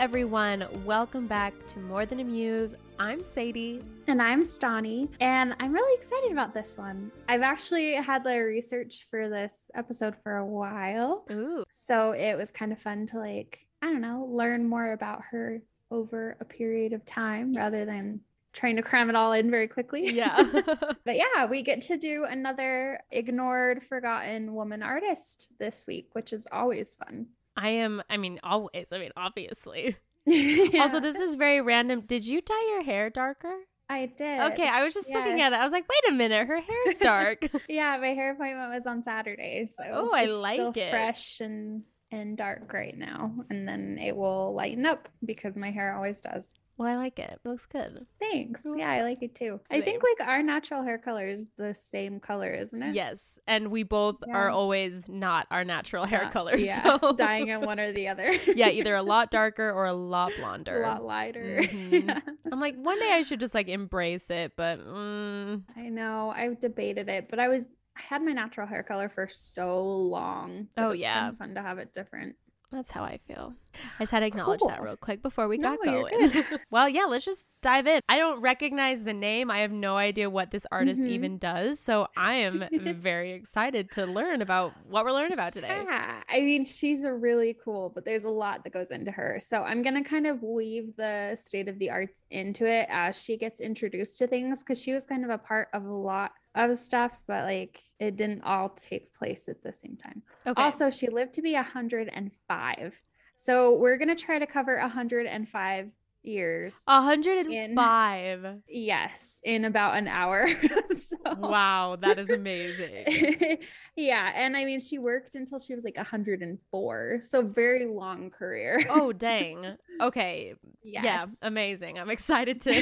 everyone. Welcome back to More Than a Muse. I'm Sadie. And I'm Stauney, and I'm really excited about this one. I've actually had the research for this episode for a while. Ooh. So it was kind of fun to, like, I don't know, learn more about her over a period of time rather than trying to cram it all in very quickly. Yeah. but yeah, we get to do another ignored, forgotten woman artist this week, which is always fun. I am, I mean, always. I mean, obviously. Yeah. Also, this is very random. Did you dye your hair darker? I did. Okay, I was just looking at it. I was like, wait a minute, her hair's dark. yeah, my hair appointment was on Saturday, so Oh, I it's still like it. fresh and and dark right now, and then it will lighten up because my hair always does. Well, I like it. It looks good. Thanks. Yeah, I like it too. I think like our natural hair color is the same color, isn't it? Yes. And we both are always not our natural hair Not- color. Yeah, So dyeing it one or the other. yeah, either a lot darker or a lot blonder. a lot lighter. Mhm. I'm like, one day I should just like embrace it, but mm, I know. I've debated it, but I was I had my natural hair color for so long. that Oh, it's yeah. kinda fun to have it different. That's how I feel. I just had to acknowledge that real quick before we No, got you're going. well, yeah, let's just dive in. I don't recognize the name. I have no idea what this artist Mhm. even does. So I am very excited to learn about what we're learning about today. Yeah, I mean, she's a really cool, but there's a lot that goes into her. So I'm gonna kind of weave the state of the arts into it as she gets introduced to things because she was kind of a part of a lot of stuff, but like it didn't all take place at the same time. Okay. Also, she lived to be 105. So we're gonna try to cover 105 years. 105. Yes, in about an hour. so Wow, that is amazing. yeah, and I mean she worked until she was like 104. So very long career. Oh, dang. Okay. Yeah, Yes. amazing. I'm excited to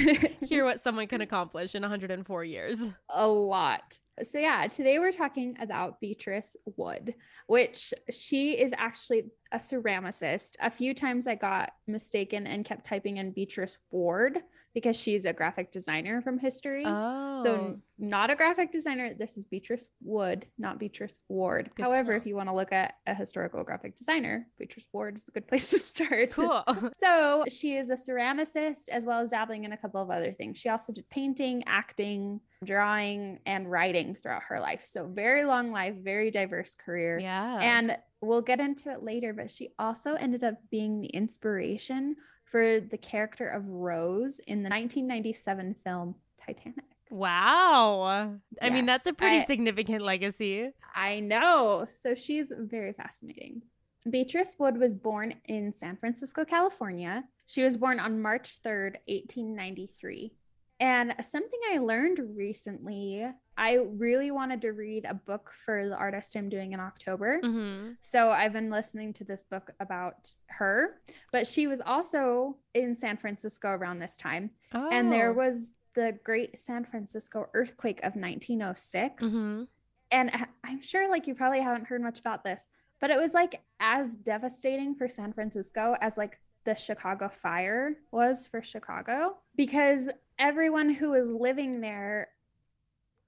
hear what someone can accomplish in 104 years. a lot. So yeah, today we're talking about Beatrice Wood, which she is actually a ceramicist. A few times I got mistaken and kept typing in Beatrice Ward because she's a graphic designer from history. Oh. So not a graphic designer. This is Beatrice Wood, not Beatrice Ward. Good However, if you want to look at a historical graphic designer, Beatrice Ward is a good place to start. cool. So she is a ceramicist as well as dabbling in a couple of other things. She also did painting, acting, drawing, and writing throughout her life. So very long life, very diverse career. yeah. And we'll get into it later, but she also ended up being the inspiration for the character of Rose in the 1997 film Titanic. wow. I mean, that's a pretty I- significant legacy. I know. So she's very fascinating. Beatrice Wood was born in San Francisco, California. She was born on March 3rd, 1893. And something I learned recently, I really wanted to read a book for the artist I'm doing in October. Mm-hmm. So I've been listening to this book about her, but she was also in San Francisco around this time. Oh. And there was the Great San Francisco earthquake of 1906 hmm and I'm sure like you probably haven't heard much about this, but it was like as devastating for San Francisco as like the Chicago fire was for Chicago because everyone who was living there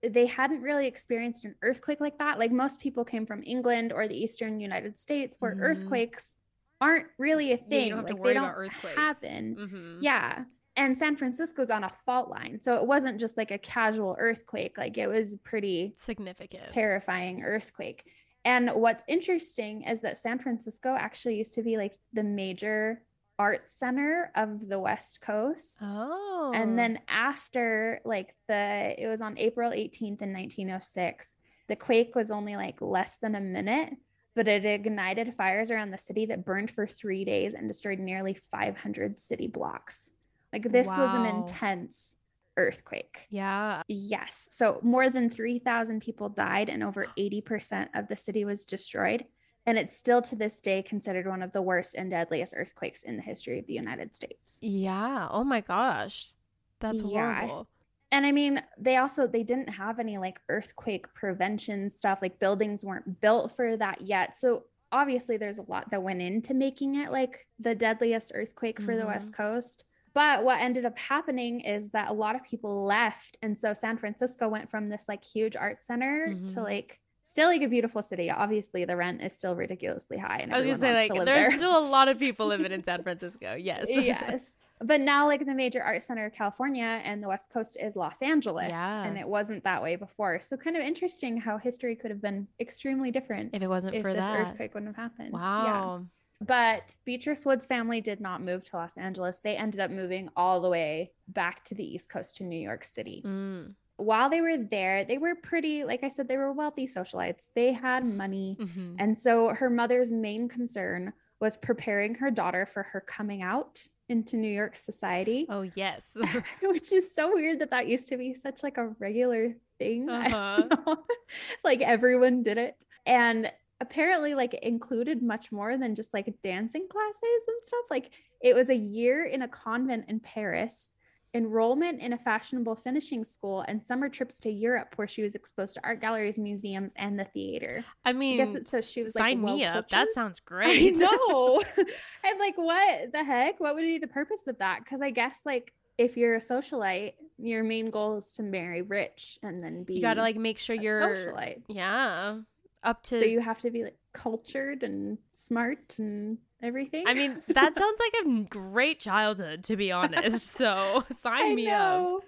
they hadn't really experienced an earthquake like that. Like most people came from England or the eastern United States where Mhm. earthquakes aren't really a Yeah, thing. you don't have to like worry they don't earthquakes. happen. Mhm. Yeah. And San Francisco's on a fault line. So it wasn't just like a casual earthquake. Like it was pretty Significant. terrifying earthquake. And what's interesting is that San Francisco actually used to be like the major art center of the West Coast. oh. And then after like the it was on April 18th in 1906, the quake was only like less than a minute, but it ignited fires around the city that burned for 3 days and destroyed nearly 500 city blocks. Like this was an intense earthquake. Yeah. Yes. So more than 3,000 people died and over 80% of the city was destroyed. And it's still to this day considered one of the worst and deadliest earthquakes in the history of the United States. Yeah. Oh my gosh. That's Yeah. horrible. And I mean, they also they didn't have any like earthquake prevention stuff. Like buildings weren't built for that yet. So obviously there's a lot that went into making it like the deadliest earthquake for the Mhm. West Coast. But what ended up happening is that a lot of people left. And so San Francisco went from this like huge art center to Mhm. like still like a beautiful city. Obviously the rent is still ridiculously high. And I was gonna say like there's there. still a lot of people living in San Francisco. Yes. yes. But now, like the major art center of California and the West Coast is Los Angeles. Yeah. And it wasn't that way before. So, kind of interesting how history could have been extremely different If it wasn't if for this that. earthquake wouldn't have happened. Yeah. Wow. But Beatrice Wood's family did not move to Los Angeles. They ended up moving all the way back to the East Coast to New York City. Mm. While they were there, they were pretty, like I said, they were wealthy socialites. They had money. Mhm. And so her mother's main concern was preparing her daughter for her coming out into New York society, Oh yes. which is so weird that that used to be such like a regular thing. Uh-huh. like everyone did it. And apparently like it included much more than just like dancing classes and stuff. Like it was a year in a convent in Paris, enrollment in a fashionable finishing school and summer trips to Europe where she was exposed to art galleries, museums and the theater. I mean, I guess it says she was, like, sign me up. That sounds great. I know. I'm like, what the heck? What would be the purpose of that? Because I guess like if you're a socialite, your main goal is to marry rich and then be you got to like make sure you're socialite. yeah up to So you have to be like cultured and smart and everything. I mean, that sounds like a great childhood, to be honest. So sign I me up. know.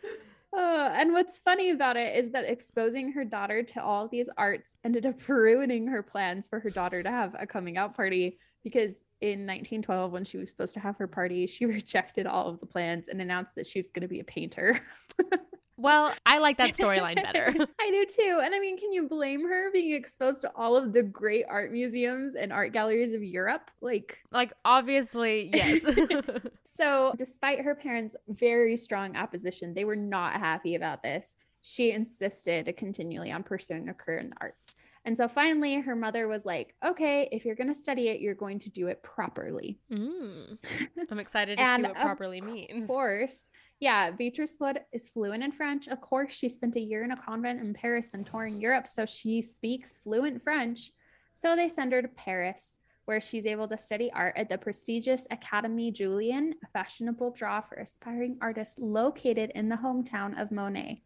Uh, and what's funny about it is that exposing her daughter to all these arts ended up ruining her plans for her daughter to have a coming out party because in 1912 when she was supposed to have her party she rejected all of the plans and announced that she was going to be a painter Well, I like that storyline better. i do too and i mean can you blame her being exposed to all of the great art museums and art galleries of europe like like, obviously, yes. So, despite her parents' very strong opposition, they were not happy about this. She insisted continually on pursuing a career in the arts. And so finally, her mother was like, okay, if you're going to study it, you're going to do it properly. mm. I'm excited to see what properly means. Of course. Yeah, Beatrice Wood is fluent in French. Of course, she spent a year in a convent in Paris and touring Europe, so she speaks fluent French. So they send her to Paris, where she's able to study art at the prestigious Académie Julian, a fashionable draw for aspiring artists located in the hometown of Monet.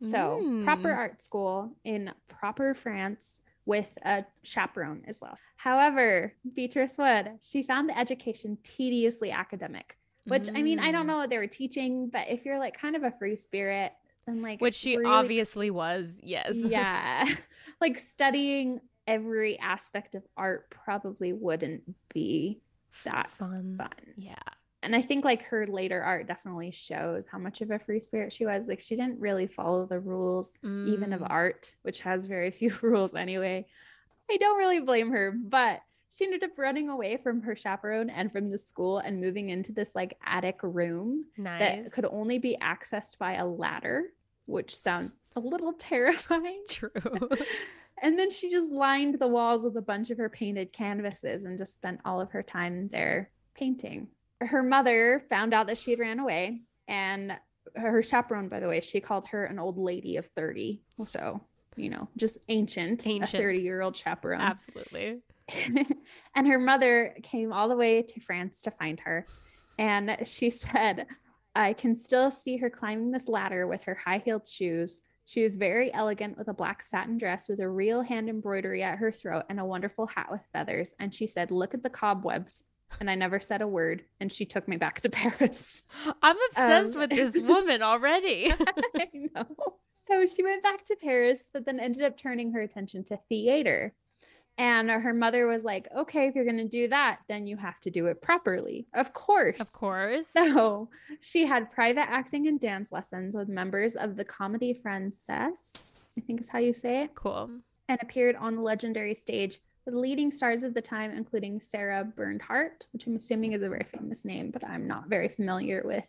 So, proper Mm. art school in proper France with a chaperone as well. However, Beatrice Wood, she found the education tediously academic, which I mean, I don't Mm. know what they were teaching, but if you're like kind of a free spirit, then like Which she you- obviously was, yes. yeah, like studying every aspect of art probably wouldn't be that fun. fun. Yeah. And I think like her later art definitely shows how much of a free spirit she was. Like she didn't really follow the rules even of Mm. art, which has very few rules anyway. I don't really blame her, but she ended up running away from her chaperone and from the school and moving into this like attic room Nice. that could only be accessed by a ladder, which sounds a little terrifying. True. And then she just lined the walls with a bunch of her painted canvases and just spent all of her time there painting. Her mother found out that she had ran away, and her chaperone, by the way, she called her an old lady of 30. So, you know, just ancient, Ancient. a 30 year old chaperone. Absolutely. and her mother came all the way to France to find her. And she said, I can still see her climbing this ladder with her high heeled shoes. She was very elegant with a black satin dress with a real hand embroidery at her throat and a wonderful hat with feathers. And she said, Look at the cobwebs. And I never said a word. And she took me back to Paris. I'm obsessed Um, with this woman already. I know. So she went back to Paris, but then ended up turning her attention to theater. And her mother was like, okay, if you're going to do that, then you have to do it properly. Of course. of course. So she had private acting and dance lessons with members of the Comedy Française, I think is how you say it, Cool. and appeared on the legendary stage with leading stars of the time, including Sarah Bernhardt, which I'm assuming is a very famous name, but I'm not very familiar with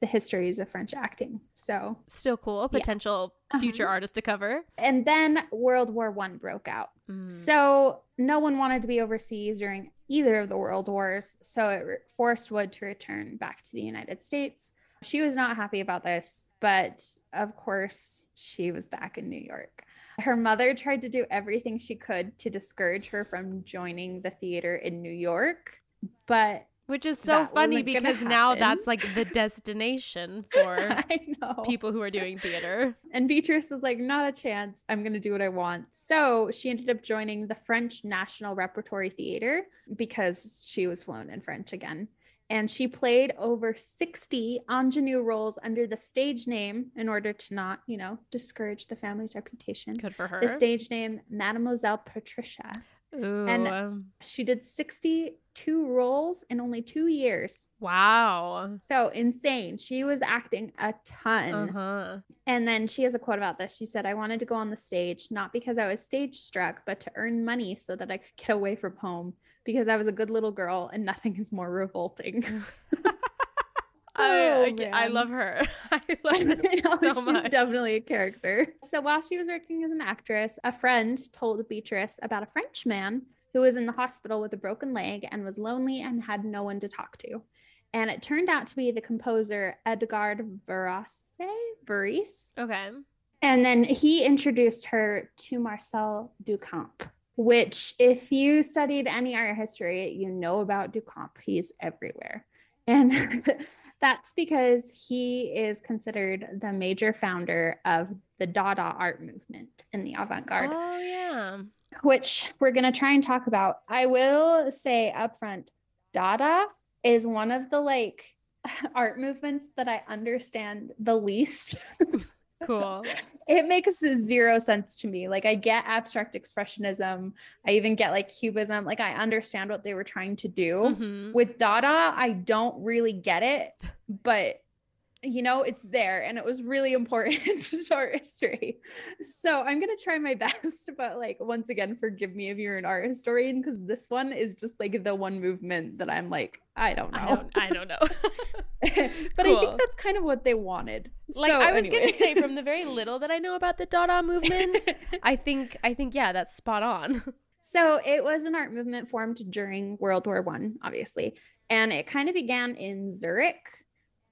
the histories of French acting. So still cool, potential yeah. future uh-huh. artist to cover. And then World War One broke out. Mm. So no one wanted to be overseas during either of the world wars. So it forced Wood to return back to the United States. She was not happy about this, but of course, she was back in New York. Her mother tried to do everything she could to discourage her from joining the theater in New York, but which is so funny because now that's like the destination for people who are doing theater. And Beatrice was like, not a chance. I'm going to do what I want. So she ended up joining the French National Repertory Theater because she was fluent in French again. And she played over 60 ingenue roles under the stage name in order to not, you know, discourage the family's reputation. Good for her. The stage name, Mademoiselle Patricia. Ooh. And she did 62 roles in only two years. Wow. So insane. She was acting a ton. Uh-huh. And then she has a quote about this. She said, I wanted to go on the stage, not because I was stage struck, but to earn money so that I could get away from home because I was a good little girl and nothing is more revolting. I, oh, I, I, love her. I love her so she's much. definitely a character. So while she was working as an actress, a friend told Beatrice about a French man who was in the hospital with a broken leg and was lonely and had no one to talk to. And it turned out to be the composer Edgard Varese. Varese. Okay. And then he introduced her to Marcel Duchamp, which, if you studied any art history, you know about Duchamp. He's everywhere. And That's because he is considered the major founder of the Dada art movement in the avant garde. Oh, yeah. Which we're going to try and talk about. I will say upfront Dada is one of the like art movements that I understand the least. Cool. it makes zero sense to me. Like I get abstract expressionism. I even get like cubism. Like I understand what they were trying to do. Mm-hmm. With Dada, I don't really get it, but you know, it's there and it was really important to art history. So I'm going to try my best, but like, once again, forgive me if you're an art historian, because this one is just like the one movement that I'm like, I don't know. I don't, I don't know. but cool. I think that's kind of what they wanted. Like so, I was anyway. going to say from the very little that I know about the Dada movement, I think, I think, yeah, that's spot on. So it was an art movement formed during World War One, obviously. And it kind of began in Zurich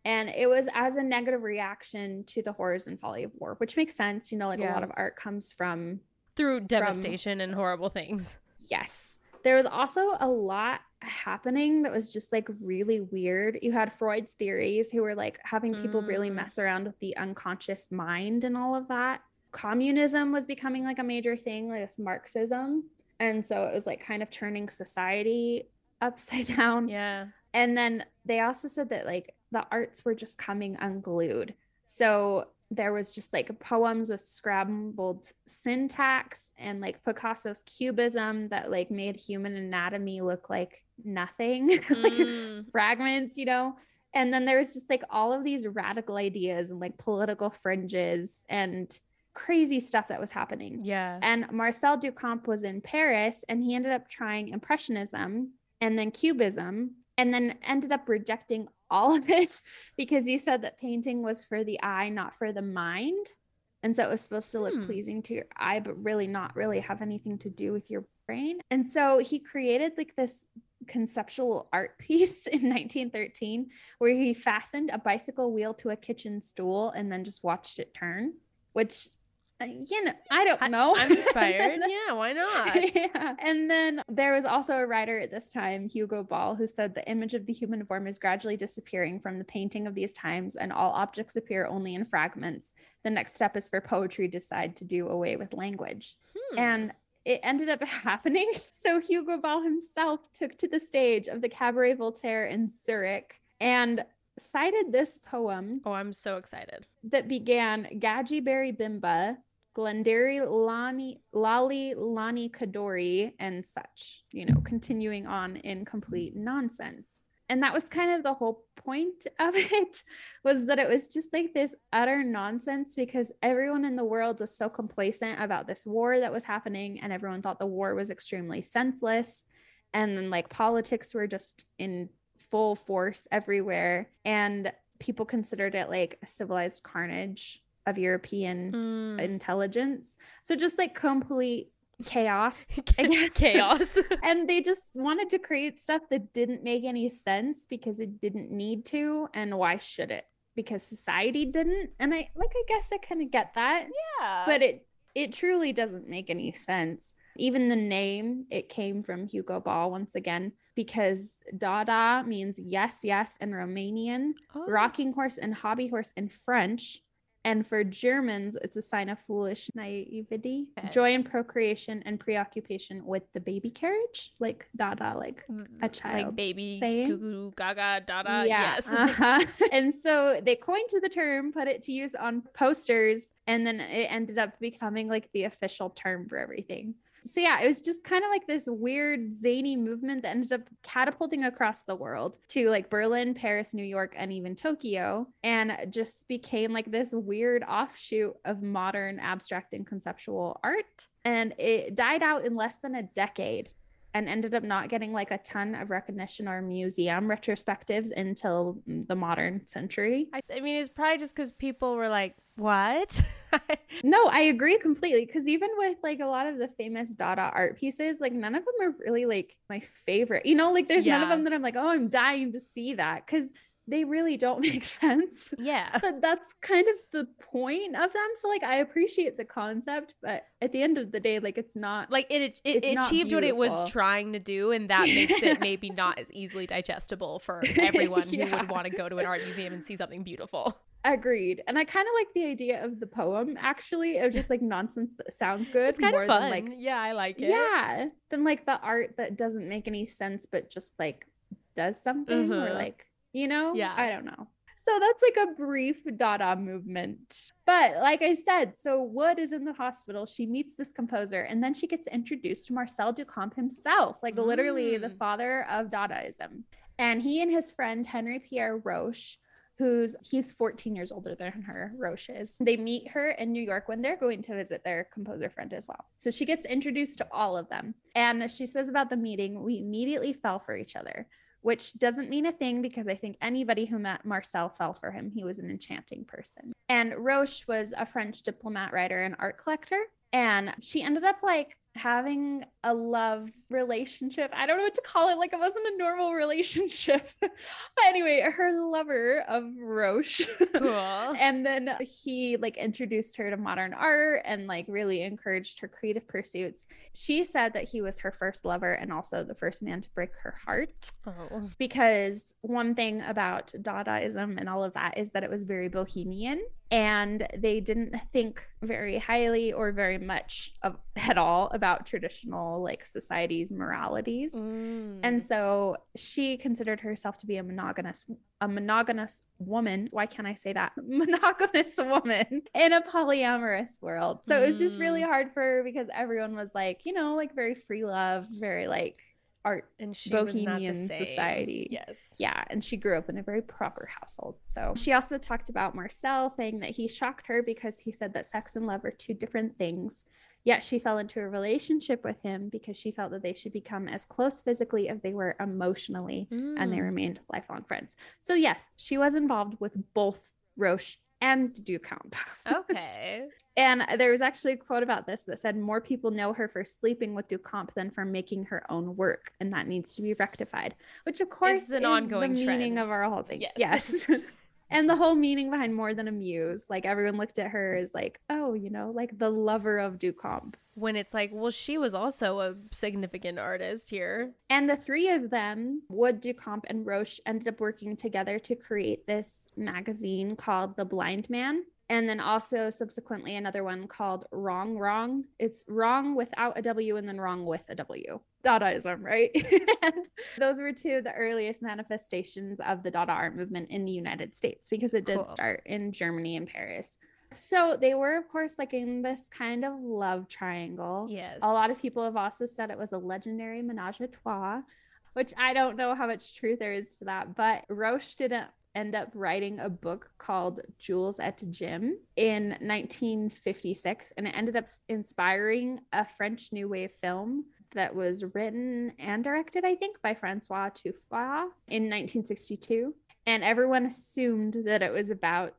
and it was as a negative reaction to the horrors and folly of war which makes sense you know like yeah. a lot of art comes from through devastation from, and horrible things. Yes. There was also a lot happening that was just like really weird. You had freud's theories who were like having people mm. really mess around with the unconscious mind and all of that. Communism was becoming like a major thing like with marxism. And so it was like kind of turning society upside down. Yeah. And then they also said that like the arts were just coming unglued. So there was just like poems with scrambled syntax and like Picasso's cubism that like made human anatomy look like nothing, like mm. fragments, you know. And then there was just like all of these radical ideas and like political fringes and crazy stuff that was happening. Yeah. And Marcel Duchamp was in Paris and he ended up trying Impressionism and then Cubism and then ended up rejecting all of it because he said that painting was for the eye, not for the mind. And so it was supposed to look hmm. pleasing to your eye, but really not really have anything to do with your brain. And so he created like this conceptual art piece in 1913 where he fastened a bicycle wheel to a kitchen stool and then just watched it turn, which you know, I don't know. I'm inspired. yeah, why not? yeah. And then there was also a writer at this time, Hugo Ball, who said the image of the human form is gradually disappearing from the painting of these times, and all objects appear only in fragments. The next step is for poetry to decide to do away with language. Hmm. And it ended up happening. So Hugo Ball himself took to the stage of the Cabaret Voltaire in Zurich and cited this poem. Oh, I'm so excited. That began Gadji Berry Bimba, Glengarry Lani, Lali Lani Kadori, and such, you know, continuing on in complete nonsense. And that was kind of the whole point of it was that it was just like this utter nonsense because everyone in the world was so complacent about this war that was happening and everyone thought the war was extremely senseless and then like politics were just in full force everywhere. And people considered it like a civilized carnage of European mm. intelligence. So just like complete chaos, I guess. Chaos. and they just wanted to create stuff that didn't make any sense because it didn't need to. And why should it? Because society didn't. And I like I guess I kind of get that. Yeah. But it it truly doesn't make any sense. Even the name, it came from Hugo Ball once again, because Dada means yes, yes in Romanian, oh. rocking horse and hobby horse in French, and for Germans, it's a sign of foolish naivety, okay. joy in procreation, and preoccupation with the baby carriage, like dada, like a child, like baby saying. goo goo gaga dada. Yeah. Yes. uh-huh. and so they coined the term, put it to use on posters, and then it ended up becoming like the official term for everything so yeah, it was just kind of like this weird zany movement that ended up catapulting across the world to like Berlin, Paris, New York, and even Tokyo, and just became like this weird offshoot of modern abstract and conceptual art. And it died out in less than a decade and ended up not getting like a ton of recognition or museum retrospectives until mm, the modern century. I, I mean, it's probably just because people were like, what? no, I agree completely. Because even with like a lot of the famous Dada art pieces, like none of them are really like my favorite. You know, like there's yeah. none of them that I'm like, oh, I'm dying to see that. Because they really don't make sense. Yeah. But that's kind of the point of them. So like I appreciate the concept, but at the end of the day, like it's not like it it, it achieved what it was trying to do, and that makes it maybe not as easily digestible for everyone yeah. who would want to go to an art museum and see something beautiful. Agreed. And I kind of like the idea of the poem actually of just like nonsense that sounds good. It's kind of fun. like yeah, I like it. Yeah. Than like the art that doesn't make any sense but just like does something mm-hmm. or like you know? Yeah. I don't know. So that's like a brief Dada movement. But like I said, so Wood is in the hospital. She meets this composer and then she gets introduced to Marcel Duchamp himself, like mm. literally the mm. father of Dadaism. And he and his friend Henry Pierre Roche, who's he's 14 years older than her, Roche is. They meet her in New York when they're going to visit their composer friend as well. So she gets introduced to all of them. And she says about the meeting, we immediately fell for each other which doesn't mean a thing because I think anybody who met Marcel fell for him. He was an enchanting person. And Roche was a French diplomat, writer, and art collector. And she ended up like having a love relationship. I don't know what to call it. Like it wasn't a normal relationship. but anyway, her lover of Roche. Cool. and then he like introduced her to modern art and like really encouraged her creative pursuits. She said that he was her first lover and also the first man to break her heart. Oh. Because one thing about Dadaism and all of that is that it was very bohemian and they didn't think very highly or very much of at all about traditional like society's moralities mm. and so she considered herself to be a monogamous a monogamous woman why can't i say that monogamous woman in a polyamorous world so mm. it was just really mm. hard for her because everyone was like you know like very free love very like art and she bohemian society. Yes. Yeah. And she grew up in a very proper household. So she also talked about Marcel saying that he shocked her because he said that sex and love are two different things. Yet she fell into a relationship with him because she felt that they should become as close physically as they were emotionally, mm. and they mm. remained lifelong friends. So, yes, she was involved with both Roche and Duchamp. Okay. and there was actually a quote about this that said more people know her for sleeping with Duchamp than for making her own work, and that needs to be rectified. Which, of course, is an is ongoing the meaning of our whole thing. Yes. yes. and the whole meaning behind more than a muse like everyone looked at her as like oh you know like the lover of duchamp when it's like well she was also a significant artist here and the three of them wood duchamp and roche ended up working together to create this magazine called the blind man and then also subsequently another one called Rong Wrong. It's wrong without a W and then wrong with a W. Dadaism, right? and those were two of the earliest manifestations of the Dada art movement in the United States because it did cool. start in Germany and Paris. So they were, of course, like in this kind of love triangle. Yes. A lot of people have also said it was a legendary menage a trois, which I don't know how much truth there is to that. But Roche didn't end up writing a book called Jules et Jim in 1956, and it ended up inspiring a French New Wave film that was written and directed, I think, by Francois Truffaut in 1962. And everyone assumed that it was about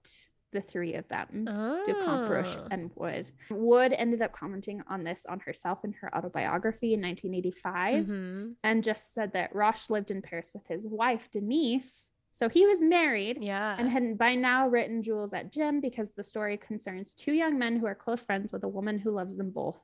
the three of them, oh. Duchamp, Roche, and Wood. Wood ended up commenting on this on herself in her autobiography in 1985 mm-hmm. and just said that Roche lived in Paris with his wife, Denise. So he was married yeah. and had by now written Jules et Jim because the story concerns two young men who are close friends with a woman who loves them both.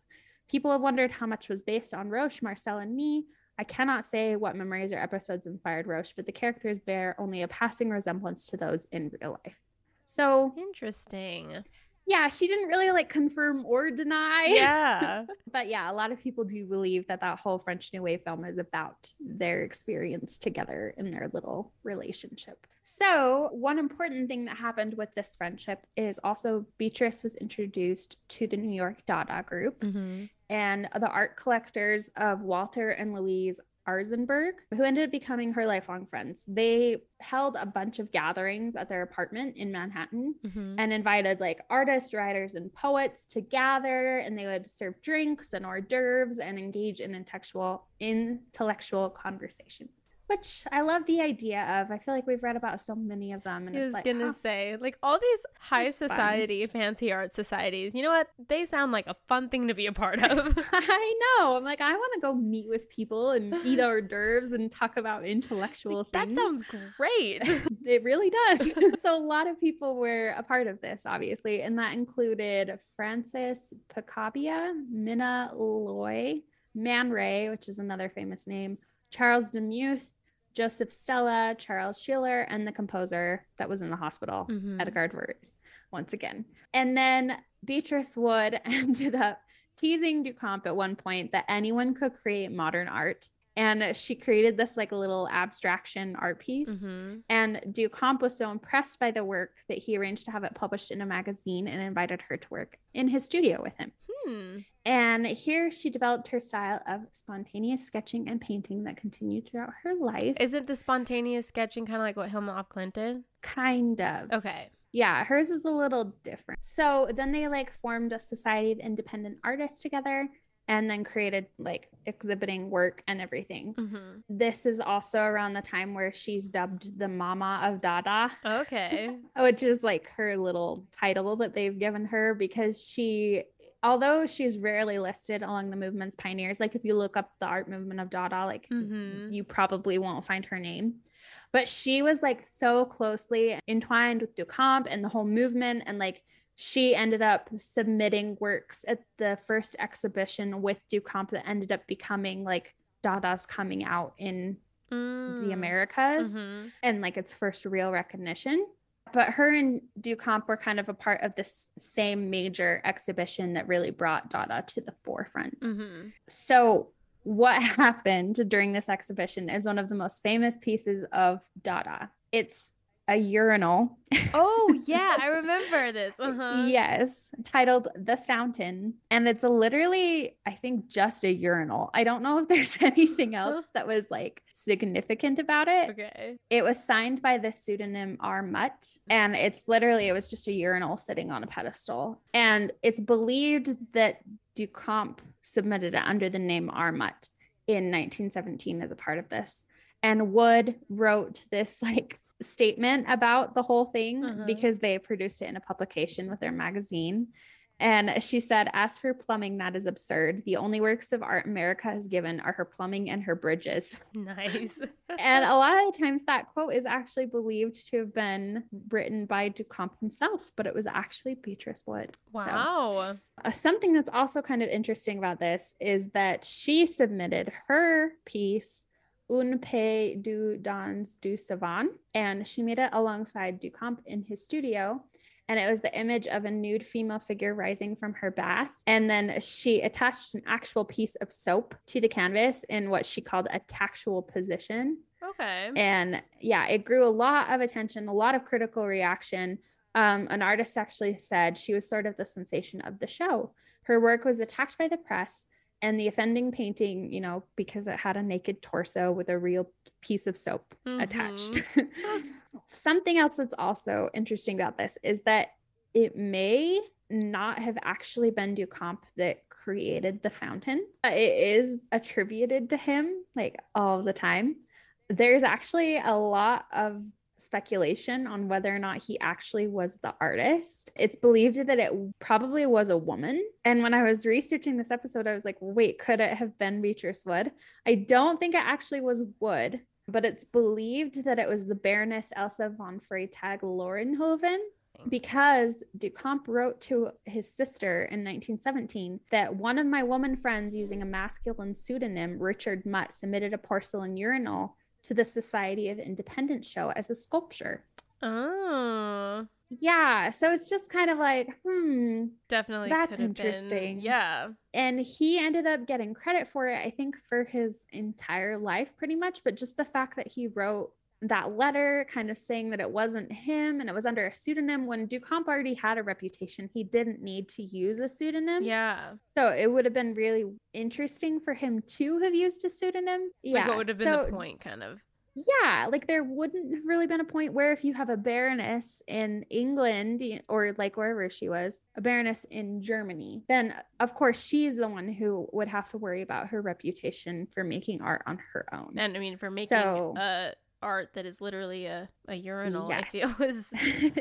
People have wondered how much was based on Roche, Marcel, and me. I cannot say what memories or episodes inspired Roche, but the characters bear only a passing resemblance to those in real life. So interesting. Yeah, she didn't really like confirm or deny. Yeah. but yeah, a lot of people do believe that that whole French New Wave film is about their experience together in their little relationship. So, one important thing that happened with this friendship is also Beatrice was introduced to the New York Dada group. Mm-hmm. And the art collectors of Walter and Louise Arensberg, who ended up becoming her lifelong friends. They held a bunch of gatherings at their apartment in Manhattan mm-hmm. and invited like artists, writers, and poets to gather, and they would serve drinks and hors d'oeuvres and engage in intellectual intellectual conversation which I love the idea of. I feel like we've read about so many of them. And I was like, gonna say, like all these high society, fun. fancy art societies. You know what? They sound like a fun thing to be a part of. I know. I'm like, I want to go meet with people and eat hors d'oeuvres and talk about intellectual like, things. That sounds great. it really does. so a lot of people were a part of this, obviously, and that included Francis Picabia, Mina Loy, Man Ray, which is another famous name. Charles Demuth, Joseph Stella, Charles Sheeler, and the composer that was in the hospital, mm-hmm. Edgard Varese, once again. And then Beatrice Wood ended up teasing Duchamp at one point that anyone could create modern art. And she created this like a little abstraction art piece. Mm-hmm. And Duchamp was so impressed by the work that he arranged to have it published in a magazine and invited her to work in his studio with him. Hmm. And here she developed her style of spontaneous sketching and painting that continued throughout her life. Isn't the spontaneous sketching kind of like what Hilma Klint did? Kind of. Okay. Yeah, hers is a little different. So then they like formed a society of independent artists together and then created like exhibiting work and everything. Mm-hmm. This is also around the time where she's dubbed the Mama of Dada. Okay. which is like her little title that they've given her because she although she's rarely listed along the movement's pioneers, like if you look up the art movement of Dada, like mm-hmm. you probably won't find her name. But she was like so closely entwined with Duchamp and the whole movement. And like she ended up submitting works at the first exhibition with Duchamp that ended up becoming like Dada's coming out in mm. the Americas mm-hmm. and like its first real recognition but her and Duchamp were kind of a part of this same major exhibition that really brought Dada to the forefront. Mm-hmm. So, what happened during this exhibition is one of the most famous pieces of Dada. It's a urinal. Oh, yeah, I remember this. Uh-huh. yes, titled The Fountain. And it's literally, I think, just a urinal. I don't know if there's anything else that was like significant about it. Okay. It was signed by the pseudonym R. Mutt. And it's literally, it was just a urinal sitting on a pedestal. And it's believed that Duchamp submitted it under the name R. Mutt in 1917 as a part of this. And Wood wrote this like statement about the whole thing uh-huh. because they produced it in a publication with their magazine. And she said, As for plumbing, that is absurd. The only works of art America has given are her plumbing and her bridges. Nice. and a lot of the times that quote is actually believed to have been written by Duchamp himself, but it was actually Beatrice Wood. Wow. So, uh, something that's also kind of interesting about this is that she submitted her piece Un peu d'eau dans du savon, and she made it alongside Duchamp in his studio. And it was the image of a nude female figure rising from her bath. And then she attached an actual piece of soap to the canvas in what she called a tactual position. Okay. And yeah, it grew a lot of attention, a lot of critical reaction. Um, an artist actually said she was sort of the sensation of the show. Her work was attacked by the press, and the offending painting, you know, because it had a naked torso with a real piece of soap mm-hmm. attached. Something else that's also interesting about this is that it may not have actually been Duchamp that created the fountain. It is attributed to him like all the time. There's actually a lot of speculation on whether or not he actually was the artist. It's believed that it probably was a woman. And when I was researching this episode, I was like, wait, could it have been Beatrice Wood? I don't think it actually was Wood, but it's believed that it was the Baroness Elsa von Freytag Loringhoven because Duchamp wrote to his sister in 1917 that one of my woman friends using a masculine pseudonym, Richard Mutt, submitted a porcelain urinal to the Society of Independence show as a sculpture. Oh. Yeah. So it's just kind of like, hmm. Definitely. That's interesting. Been, yeah. And he ended up getting credit for it, I think, for his entire life, pretty much. But just the fact that he wrote that letter kind of saying that it wasn't him and it was under a pseudonym when Duchamp already had a reputation. He didn't need to use a pseudonym. Yeah. So it would have been really interesting for him to have used a pseudonym. Like yeah. What would have been so, the point, kind of? Yeah. Like there wouldn't have really been a point where if you have a baroness in England or like wherever she was, a baroness in Germany, then of course she's the one who would have to worry about her reputation for making art on her own. And I mean, for making so, uh, art that is literally a, a urinal yes. i feel is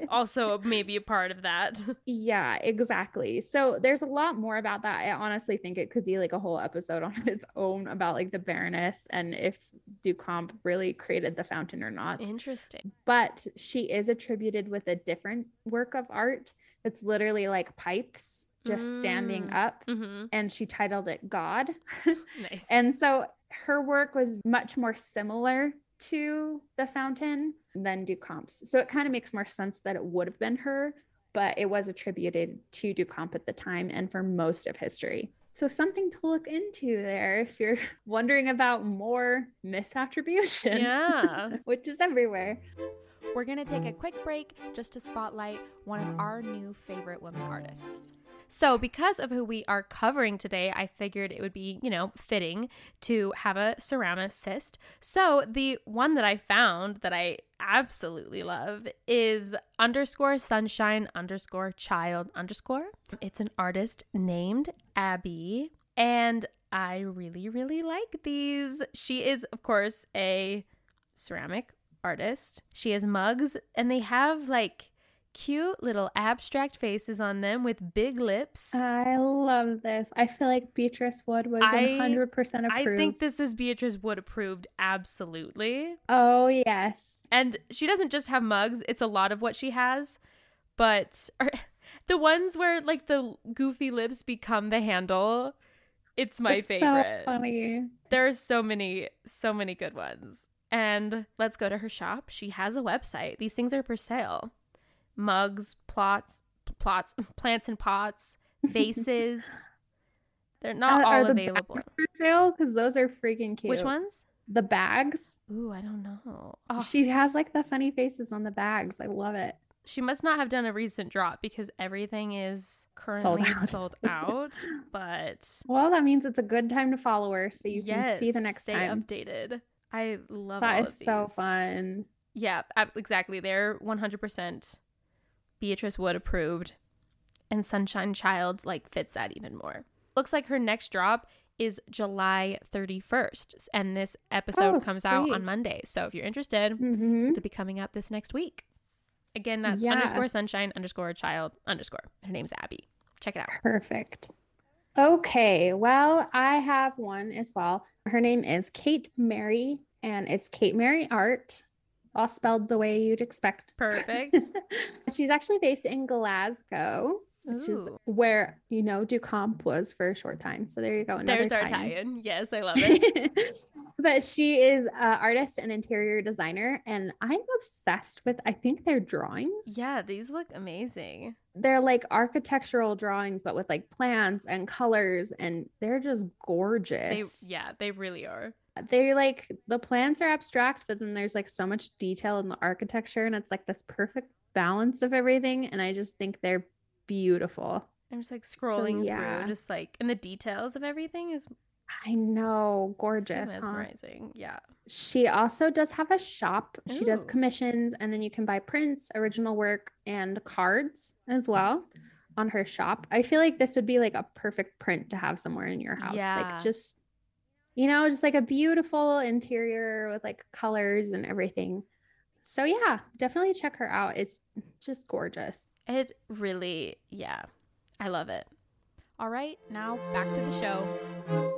also maybe a part of that yeah exactly so there's a lot more about that i honestly think it could be like a whole episode on its own about like the baroness and if duchamp really created the fountain or not interesting but she is attributed with a different work of art that's literally like pipes just mm. standing up mm-hmm. and she titled it god nice and so her work was much more similar to the fountain than Duchamp's. So it kind of makes more sense that it would have been her, but it was attributed to Duchamp at the time and for most of history. So something to look into there if you're wondering about more misattribution. Yeah. which is everywhere. We're going to take a quick break just to spotlight one of our new favorite women artists. So, because of who we are covering today, I figured it would be, you know, fitting to have a ceramicist. So, the one that I found that I absolutely love is underscore sunshine underscore child underscore. It's an artist named Abby, and I really, really like these. She is, of course, a ceramic artist. She has mugs, and they have like cute little abstract faces on them with big lips. I love this. I feel like Beatrice Wood would have 100% approve. I think this is Beatrice Wood approved, absolutely. Oh, yes. And she doesn't just have mugs, it's a lot of what she has, but er, the ones where like the goofy lips become the handle, it's my it's favorite. So funny. There's so many, so many good ones. And let's go to her shop. She has a website. These things are for sale mugs, plots, plots, plants and pots, vases. They're not uh, all the available for sale because those are freaking cute. Which ones? The bags. Ooh, I don't know. Oh. She has like the funny faces on the bags. I love it. She must not have done a recent drop because everything is currently sold out. sold out but well, that means it's a good time to follow her so you yes, can see the next stay time. updated. I love that. Is so fun. Yeah, exactly. They're one hundred percent Beatrice Wood approved, and Sunshine Child like fits that even more. Looks like her next drop is July 31st, and this episode oh, comes sweet. out on Monday. So if you're interested, mm-hmm. it'll be coming up this next week. Again, that's yeah. underscore sunshine underscore child underscore. Her name's Abby. Check it out. Perfect. Okay, well, I have one as well. Her name is Kate Mary, and it's Kate Mary Art all spelled the way you'd expect. Perfect. She's actually based in Glasgow, which Ooh. is where you know Duchamp was for a short time. So there you go. There's our tie-in. Yes, I love it. but she is an artist and interior designer, and I'm obsessed with. I think their drawings. Yeah, these look amazing. They're like architectural drawings, but with like plants and colors, and they're just gorgeous. They, yeah, they really are they like the plans are abstract, but then there's like so much detail in the architecture, and it's like this perfect balance of everything. And I just think they're beautiful. I'm just like scrolling so, yeah. through, just like and the details of everything is I know, gorgeous, so mesmerizing. Huh? Yeah. She also does have a shop. Ooh. She does commissions, and then you can buy prints, original work, and cards as well on her shop. I feel like this would be like a perfect print to have somewhere in your house. Yeah. Like just you know, just like a beautiful interior with like colors and everything. So yeah, definitely check her out. It's just gorgeous. It really, yeah, I love it. All right, now back to the show.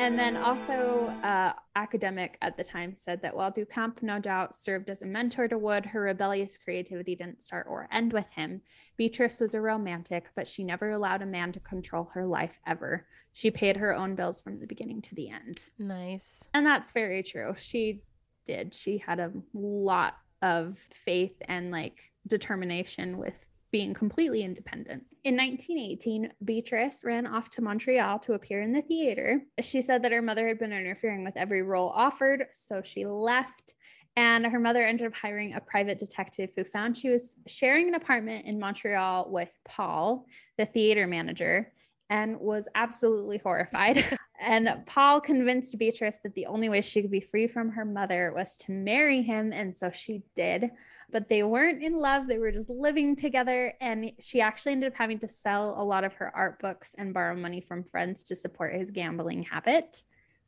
And then also, uh, academic at the time said that while Duchamp no doubt served as a mentor to Wood, her rebellious creativity didn't start or end with him. Beatrice was a romantic, but she never allowed a man to control her life ever. She paid her own bills from the beginning to the end. Nice. And that's very true. She did. She had a lot of faith and like determination with being completely independent. In 1918, Beatrice ran off to Montreal to appear in the theater. She said that her mother had been interfering with every role offered, so she left. And her mother ended up hiring a private detective who found she was sharing an apartment in Montreal with Paul, the theater manager, and was absolutely horrified. and Paul convinced Beatrice that the only way she could be free from her mother was to marry him. And so she did. But they weren't in love, they were just living together. And she actually ended up having to sell a lot of her art books and borrow money from friends to support his gambling habit.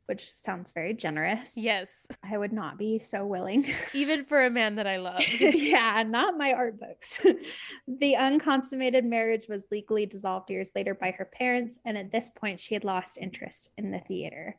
Which sounds very generous. Yes. I would not be so willing. Even for a man that I loved. yeah, not my art books. the unconsummated marriage was legally dissolved years later by her parents, and at this point, she had lost interest in the theater.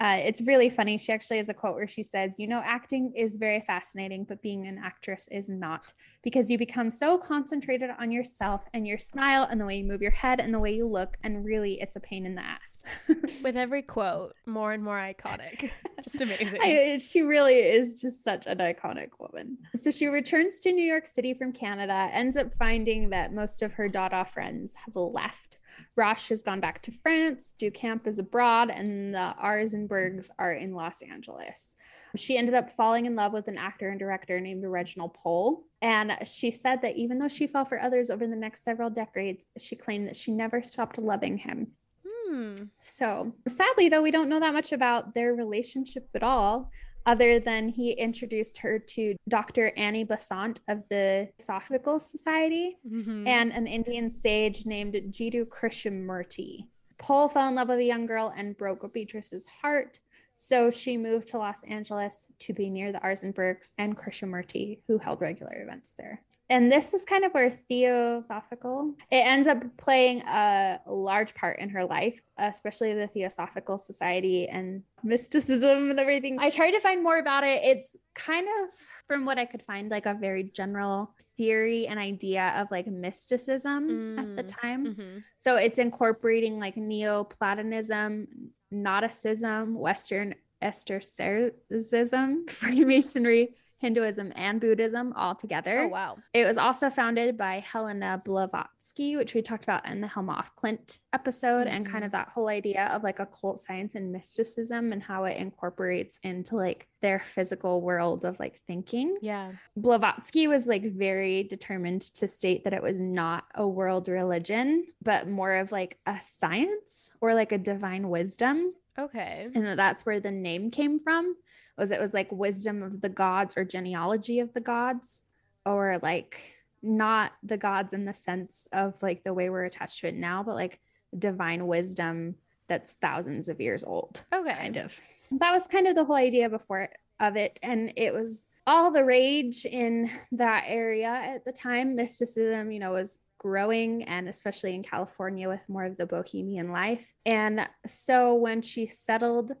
Uh, it's really funny. She actually has a quote where she says, You know, acting is very fascinating, but being an actress is not because you become so concentrated on yourself and your smile and the way you move your head and the way you look. And really, it's a pain in the ass. With every quote, more and more iconic. Just amazing. I, she really is just such an iconic woman. So she returns to New York City from Canada, ends up finding that most of her Dada friends have left. Roche has gone back to France, Duchamp is abroad, and the Arensbergs are in Los Angeles. She ended up falling in love with an actor and director named Reginald Pole. And she said that even though she fell for others over the next several decades, she claimed that she never stopped loving him. Hmm. So sadly, though, we don't know that much about their relationship at all, other than he introduced her to Dr. Annie Besant of the Theosophical Society Mhm. and an Indian sage named Jiddu Krishnamurti. Paul fell in love with a young girl and broke Beatrice's heart. So she moved to Los Angeles to be near the Arensbergs and Krishnamurti, who held regular events there. And this is kind of where Theosophical it ends up playing a large part in her life, especially the Theosophical Society and mysticism and everything. I tried to find more about it. It's kind of from what I could find, like a very general theory and idea of like mysticism at the Mm, time. Mhm. So it's incorporating like Neoplatonism, Gnosticism, Western Esotericism, Freemasonry, Hinduism, and Buddhism all together. Oh, wow. It was also founded by Helena Blavatsky, which we talked about in the Hilma af Klint episode, and kind Mhm. of that whole idea of like occult science and mysticism and how it incorporates into like their physical world of like thinking. Yeah. Blavatsky was like very determined to state that it was not a world religion, but more of like a science or like a divine wisdom. Okay. And that's where the name came from. Was it was like wisdom of the gods or genealogy of the gods, or like not the gods in the sense of like the way we're attached to it now, but like divine wisdom that's thousands of years old Okay. kind of. That was kind of the whole idea before of it, and it was all the rage in that area at the time. Mysticism, you know, was growing, and especially in California with more of the bohemian life. And so when she settled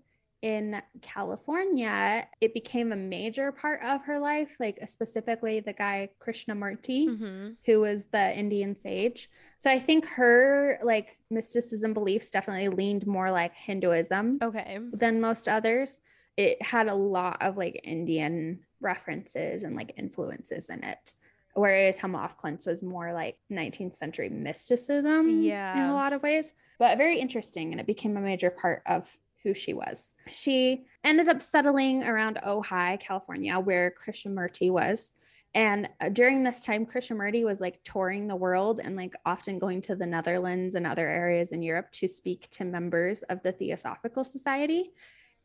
in California, it became a major part of her life, like specifically the guy Krishnamurti Mhm. who was the Indian sage. So I think her like mysticism beliefs definitely leaned more like Hinduism Okay. than most others. It had a lot of like Indian references and like influences in it. Whereas Hilma af Klint's was more like 19th century mysticism yeah. in a lot of ways, but very interesting. And it became a major part of who she was. She ended up settling around Ojai, California, where Krishnamurti was. And uh, during this time, Krishnamurti was like touring the world and like often going to the Netherlands and other areas in Europe to speak to members of the Theosophical Society.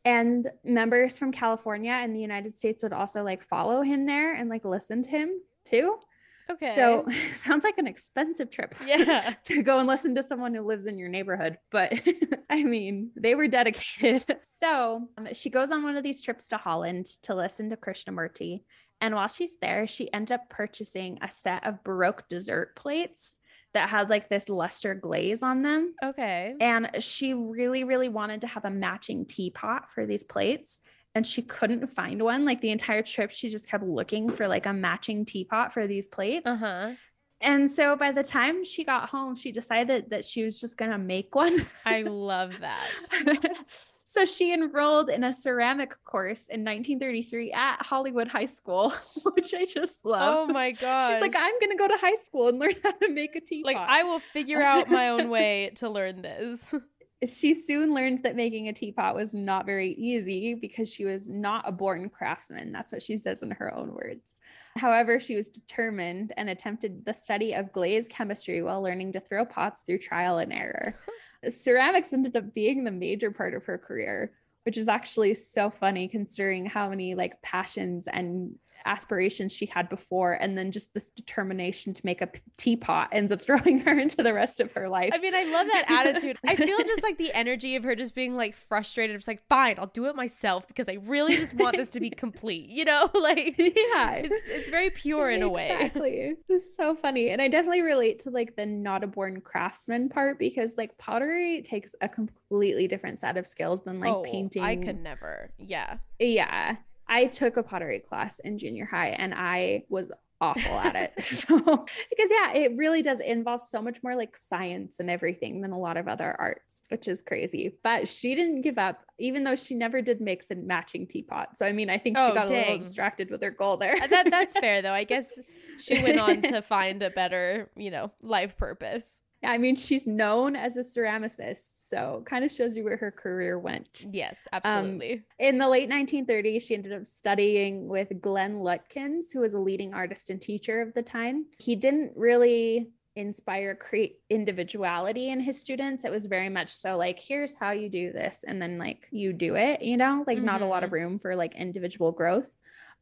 And members from California and the United States would also like follow him there and like listen to him too. Okay. So sounds like an expensive trip. Yeah. to go and listen to someone who lives in your neighborhood. But I mean, they were dedicated. So um, she goes on one of these trips to Holland to listen to Krishnamurti. And while she's there, she ended up purchasing a set of Baroque dessert plates that had like this luster glaze on them. Okay. And she really, really wanted to have a matching teapot for these plates. And she couldn't find one. Like the entire trip, she just kept looking for like a matching teapot for these plates. Uh huh. And so by the time she got home, she decided that she was just going to make one. I love that. so she enrolled in a ceramic course in 1933 at Hollywood High School, which I just love. Oh my god. She's like, I'm going to go to high school and learn how to make a teapot. like I will figure out my own way to learn this. she soon learned that making a teapot was not very easy because she was not a born craftsman. That's what she says in her own words. However, she was determined and attempted the study of glaze chemistry while learning to throw pots through trial and error. Ceramics ended up being the major part of her career, which is actually so funny considering how many like passions and aspirations she had before and then just this determination to make a teapot ends up throwing her into the rest of her life I mean, I love that attitude. I feel just like the energy of her just being like frustrated. It's like, fine, I'll do it myself because I really just want this to be complete. You know, like yeah it's it's very pure in a way. Exactly. It's so funny. And I definitely relate to like the not a born craftsman part because like pottery takes a completely different set of skills than like oh, painting. I could never. Yeah. Yeah. I took a pottery class in junior high and I was awful at it. So, because yeah, it really does involve so much more like science and everything than a lot of other arts, which is crazy. But she didn't give up, even though she never did make the matching teapot. So, I mean, I think she Oh, got a little distracted with her goal there. Uh, that that's fair though. I guess she went on to find a better, you know, life purpose. I mean, she's known as a ceramicist, so kind of shows you where her career went. Yes, um, absolutely. In the late 1930s, she ended up studying with Glen Lukens, who was a leading artist and teacher of the time. He didn't really inspire create individuality in his students it was very much so like here's how you do this and then like you do it you know like not a lot of mm-hmm. room for like individual growth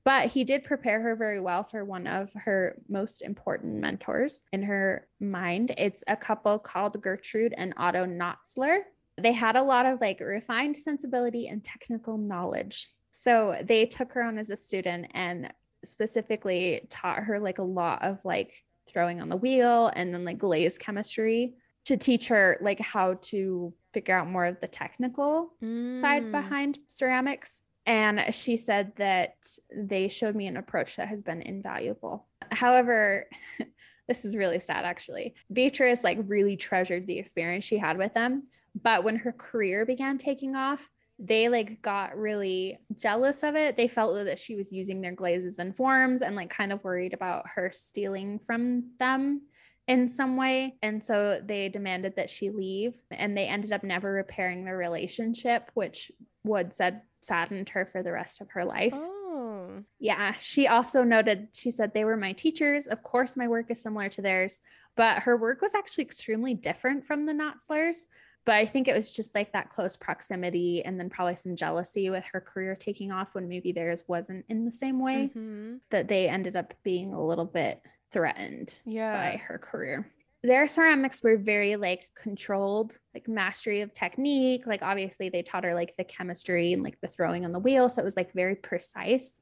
but he did prepare her very well for one of her most important mentors in her mind. It's a couple called Gertrude and Otto Natzler. They had a lot of like refined sensibility and technical knowledge. So they took her on as a student and specifically taught her like a lot of like throwing on the wheel and then like glaze chemistry to teach her like how to figure out more of the technical side Mm. behind ceramics. And she said that they showed me an approach that has been invaluable. However, this is really sad actually. Beatrice like really treasured the experience she had with them. But when her career began taking off, they like got really jealous of it. They felt that she was using their glazes and forms and like kind of worried about her stealing from them in some way. And so they demanded that she leave and they ended up never repairing their relationship, which Wood said saddened her for the rest of her life. Oh. Yeah. She also noted, she said, they were my teachers. Of course, my work is similar to theirs, but her work was actually extremely different from the Natzlers. But I think it was just like that close proximity and then probably some jealousy with her career taking off when maybe theirs wasn't in the same way Mhm. that they ended up being a little bit threatened Yeah. by her career. Their ceramics were very like controlled, like mastery of technique. Like obviously they taught her like the chemistry and like the throwing on the wheel. So it was like very precise.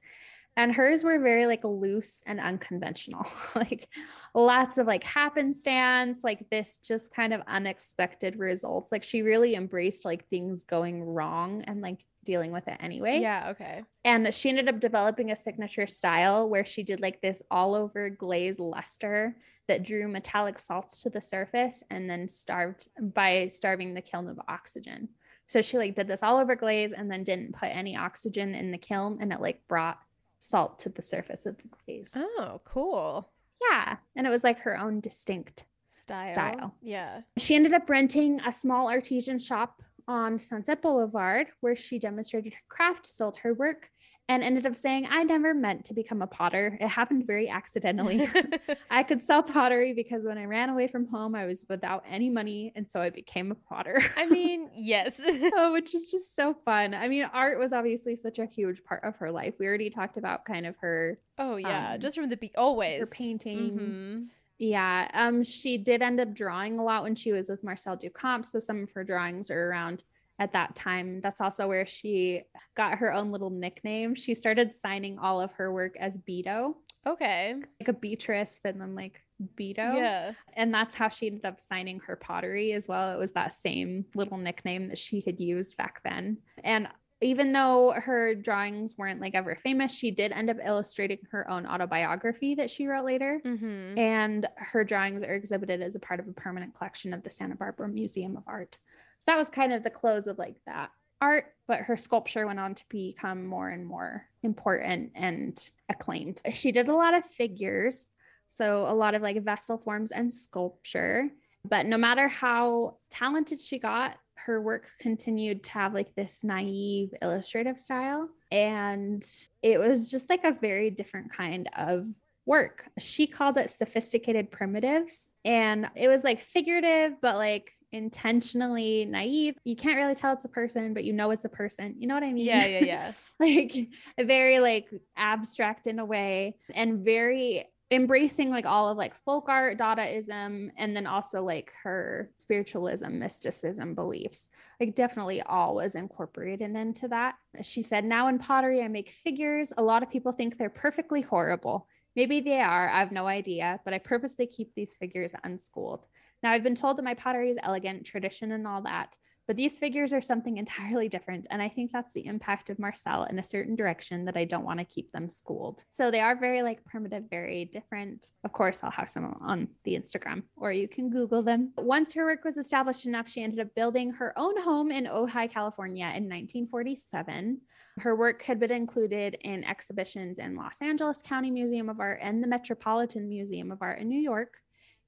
And hers were very like loose and unconventional, like lots of like happenstance, like this just kind of unexpected results. Like she really embraced like things going wrong and like dealing with it anyway. Yeah, okay. And she ended up developing a signature style where she did like this all over glaze luster that drew metallic salts to the surface and then starved by starving the kiln of oxygen. So she like did this all over glaze and then didn't put any oxygen in the kiln and it like brought salt to the surface of the glaze. Oh, cool. Yeah. And it was like her own distinct Style. Style. Yeah. she ended up renting a small artesian shop on Sunset Boulevard where she demonstrated her craft, sold her work, and ended up saying, I never meant to become a potter. It happened very accidentally. I could sell pottery because when I ran away from home, I was without any money. And so I became a potter. I mean, yes. oh, which is just so fun. I mean, art was obviously such a huge part of her life. We already talked about kind of her. Oh, yeah. Um, just from the be always. Her painting. Mhm. Yeah. Um, she did end up drawing a lot when she was with Marcel Duchamp. So some of her drawings are around at that time. That's also where she got her own little nickname. She started signing all of her work as Beato, Okay. like a Beatrice, but then like Beato. Yeah. And that's how she ended up signing her pottery as well. It was that same little nickname that she had used back then. And even though her drawings weren't like ever famous, she did end up illustrating her own autobiography that she wrote later. Mm-hmm. And her drawings are exhibited as a part of a permanent collection of the Santa Barbara Museum of Art. So that was kind of the close of like that art, but her sculpture went on to become more and more important and acclaimed. She did a lot of figures, so a lot of like vessel forms and sculpture. But no matter how talented she got, her work continued to have like this naive illustrative style. And it was just like a very different kind of work. She called it sophisticated primitives. And it was like figurative, but like intentionally naive. You can't really tell it's a person, but you know it's a person. You know what I mean? Yeah, yeah, yeah. like very like abstract in a way and very embracing like all of like folk art dadaism and then also like her spiritualism mysticism beliefs like definitely all was incorporated into that she said now in pottery i make figures a lot of people think they're perfectly horrible maybe they are i have no idea but i purposely keep these figures unschooled now i've been told that my pottery is elegant tradition and all that but these figures are something entirely different. And I think that's the impact of Marcel in a certain direction that I don't want to keep them schooled. So they are very like primitive, very different. Of course, I'll have some on the Instagram or you can Google them. Once her work was established enough, she ended up building her own home in Ojai, California in 1947. Her work had been included in exhibitions in Los Angeles County Museum of Art and the Metropolitan Museum of Art in New York.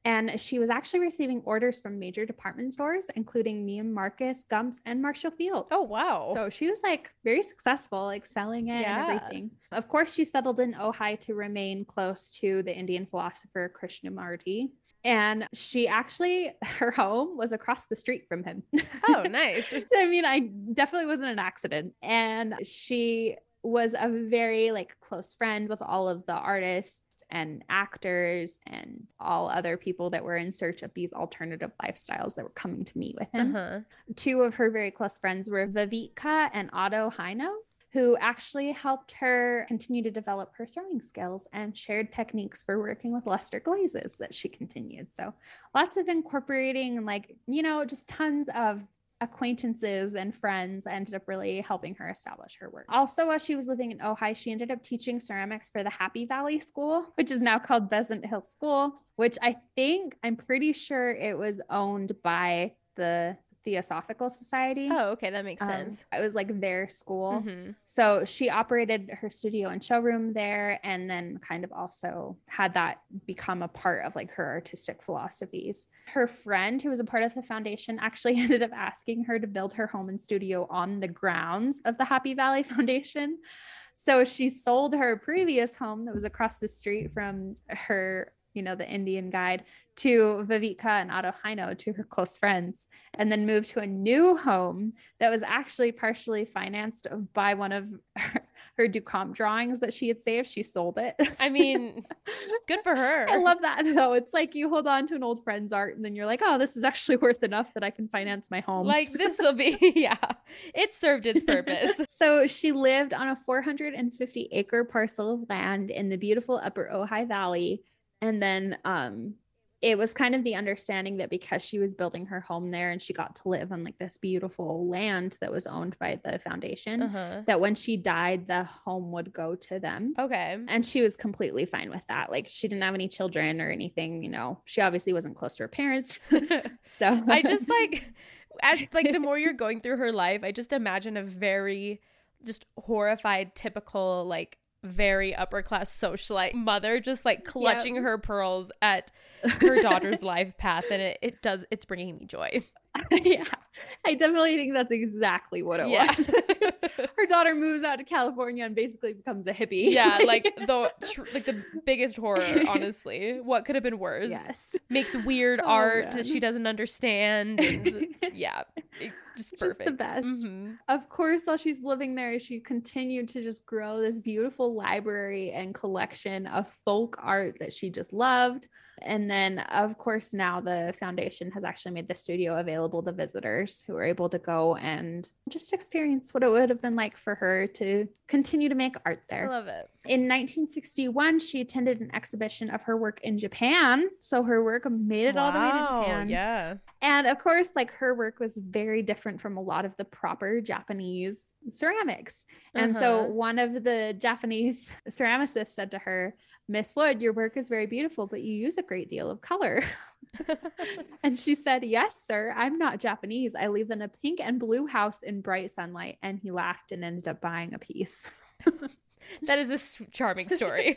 And she was actually receiving orders from major department stores, including Neiman Marcus, Gumps, and Marshall Fields. Oh, wow. So she was like very successful, like selling it Yeah. and everything. Of course, she settled in Ojai to remain close to the Indian philosopher Krishnamurti. And she actually, her home was across the street from him. oh, nice. I mean, I definitely wasn't an accident. And she was a very like close friend with all of the artists and actors and all other people that were in search of these alternative lifestyles that were coming to meet with him. Uh-huh. Two of her very close friends were Vivika and Otto Heino, who actually helped her continue to develop her throwing skills and shared techniques for working with luster glazes that she continued. So lots of incorporating, like, you know, just tons of acquaintances and friends ended up really helping her establish her work. Also, while she was living in Ojai, she ended up teaching ceramics for the Happy Valley School, which is now called Besant Hill School, which I think I'm pretty sure it was owned by the Theosophical Society. Oh, okay. That makes Um, sense. it was like their school. Mhm. So she operated her studio and showroom there and then kind of also had that become a part of like her artistic philosophies. Her friend who was a part of the foundation actually ended up asking her to build her home and studio on the grounds of the Happy Valley Foundation. So she sold her previous home that was across the street from her, you know, the Indian guide to Vivika and Otto Heino, to her close friends, and then moved to a new home that was actually partially financed by one of her, her Duchamp drawings that she had saved. She sold it. I mean, good for her. I love that though. It's like you hold on to an old friend's art and then you're like, oh, this is actually worth enough that I can finance my home. Like this will be, yeah, it served its purpose. so she lived on a 450 acre parcel of land in the beautiful upper Ojai Valley. And then um it was kind of the understanding that because she was building her home there and she got to live on like this beautiful land that was owned by the foundation, Uh-huh. that when she died, the home would go to them. Okay. And she was completely fine with that. Like she didn't have any children or anything, you know. She obviously wasn't close to her parents. so I just like as like the more you're going through her life, I just imagine a very just horrified typical like very upper class socialite mother just like clutching her pearls at her daughter's life path and it, it does it's bringing me joy. yeah, I definitely think that's exactly what it Yeah. was. Her daughter moves out to California and basically becomes a hippie. yeah, like the tr- like the biggest horror, honestly. What could have been worse? yes, Makes weird Oh, art that she doesn't understand and yeah, it- just Just the best. Mhm. of course, while she's living there, she continued to just grow this beautiful library and collection of folk art that she just loved. And then, of course, now the foundation has actually made the studio available to visitors who are able to go and just experience what it would have been like for her to continue to make art there. I love it. In 1961, she attended an exhibition of her work in Japan. So her work made it all the way to Wow, Japan. Yeah. And of course, like her work was very different from a lot of the proper Japanese ceramics. And so Uh-huh. one of the Japanese ceramicists said to her, Miss Wood, your work is very beautiful, but you use a great deal of color. and she said, Yes, sir, I'm not Japanese. I live in a pink and blue house in bright sunlight. And he laughed and ended up buying a piece. that is a charming story.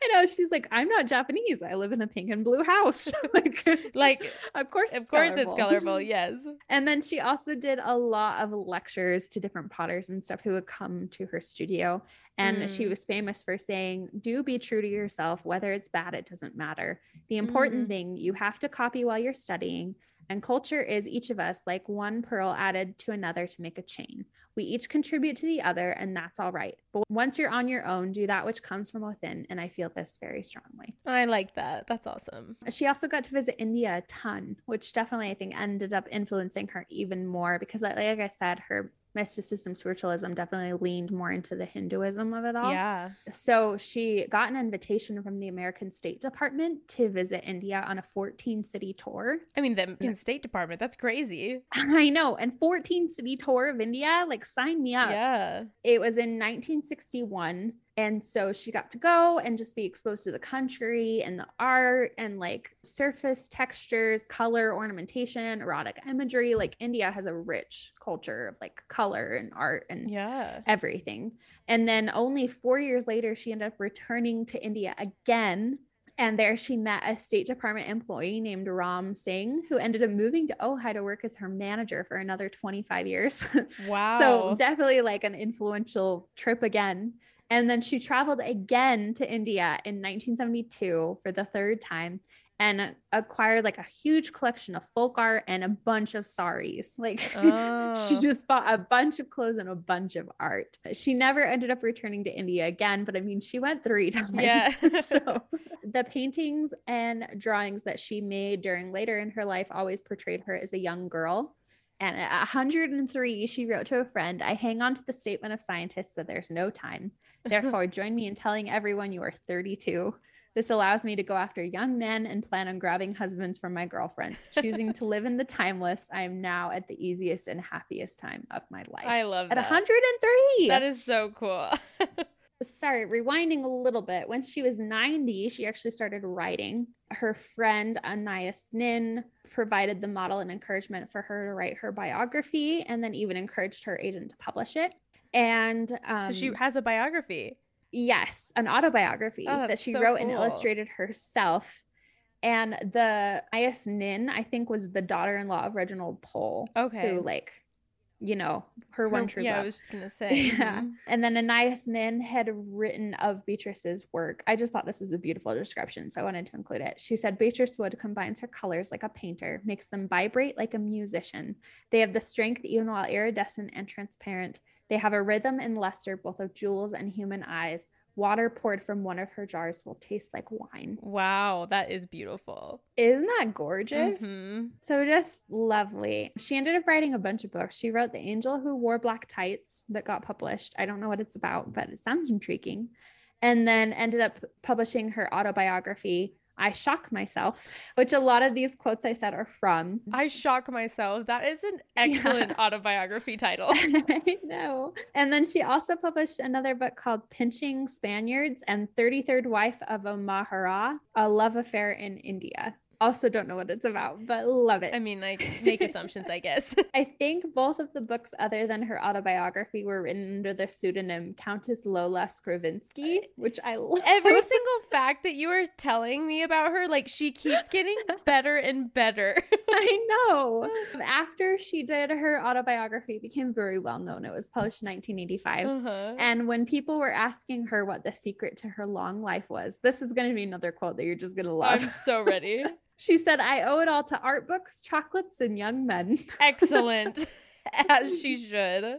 I know. She's like, I'm not Japanese. I live in a pink and blue house. like, like, of course, of it's course it's colorful. colorful. Yes. And then she also did a lot of lectures to different potters and stuff who would come to her studio. And she Mm. was famous for saying, Do be true to yourself. Whether it's bad, it doesn't matter. The important Mhm. thing you have to copy while you're studying. And culture is each of us like one pearl added to another to make a chain. We each contribute to the other, and that's all right. But once you're on your own, do that which comes from within. And I feel this very strongly. I like that. That's awesome. She also got to visit India a ton, which definitely I think ended up influencing her even more because, like I said, her mysticism, spiritualism definitely leaned more into the Hinduism of it all. Yeah. So she got an invitation from the American State Department to visit India on a 14 city tour. I mean, the American State Department, that's crazy. I know, and 14 city tour of India, like sign me up. Yeah. It was in 1961. And so she got to go and just be exposed to the country and the art and like surface textures, color, ornamentation, erotic imagery. Like India has a rich culture of like color and art and Yeah. everything. And then only four years later, she ended up returning to India again. And there she met a State Department employee named Ram Singh, who ended up moving to Ojai to work as her manager for another 25 years. Wow. So definitely like an influential trip again. And then she traveled again to India in 1972 for the third time and acquired like a huge collection of folk art and a bunch of saris. Like she Oh. just bought a bunch of clothes and a bunch of art. She never ended up returning to India again, but I mean, she went three times. Yeah. so the paintings and drawings that she made during later in her life always portrayed her as a young girl. And at 103, she wrote to a friend, I hang on to the statement of scientists that there's no time. Therefore, join me in telling everyone you are 32. This allows me to go after young men and plan on grabbing husbands from my girlfriends. Choosing to live in the timeless, I am now at the easiest and happiest time of my life. I love at that. 103. That is so cool. Sorry, rewinding a little bit. When she was 90, she actually started writing. Her friend Anais Nin provided the model and encouragement for her to write her biography and then even encouraged her agent to publish it. And um, so she has a biography. Yes, an autobiography Oh, that she so wrote and illustrated herself. And the Is Nin, I think, was the daughter-in-law of Reginald Pole, Okay. who, like, you know, her, Her- one true yeah, I was just gonna say. Yeah. mhm. And then Anais Nin had written of Beatrice's work. I just thought this was a beautiful description, so I wanted to include it. She said Beatrice Wood combines her colors like a painter, makes them vibrate like a musician. They have the strength even while iridescent and transparent. They have a rhythm and luster both of jewels and human eyes. Water poured from one of her jars will taste like wine. Wow, that is beautiful. Isn't that gorgeous? Mhm. So just lovely. She ended up writing a bunch of books. She wrote The Angel Who Wore Black Tights that got published. I don't know what it's about, but it sounds intriguing. And then ended up publishing her autobiography, I Shock Myself, which a lot of these quotes I said are from. I shock myself. That is an excellent autobiography title. I know. And then she also published another book called Pinching Spaniards and 33rd Wife of a Mahara, A Love Affair in India. Also, don't know what it's about, but love it. I mean, like make assumptions, I guess. I think both of the books, other than her autobiography, were written under the pseudonym Countess Lola Skrovinsky, which I love. Every single fact that you are telling me about her, like she keeps getting better and better. I know. After she did her autobiography, it became very well known. It was published in 1985. Uh-huh. And when people were asking her what the secret to her long life was, this is going to be another quote that you're just going to love. I'm so ready. She said, I owe it all to art books, chocolates, and young men. Excellent. As she should.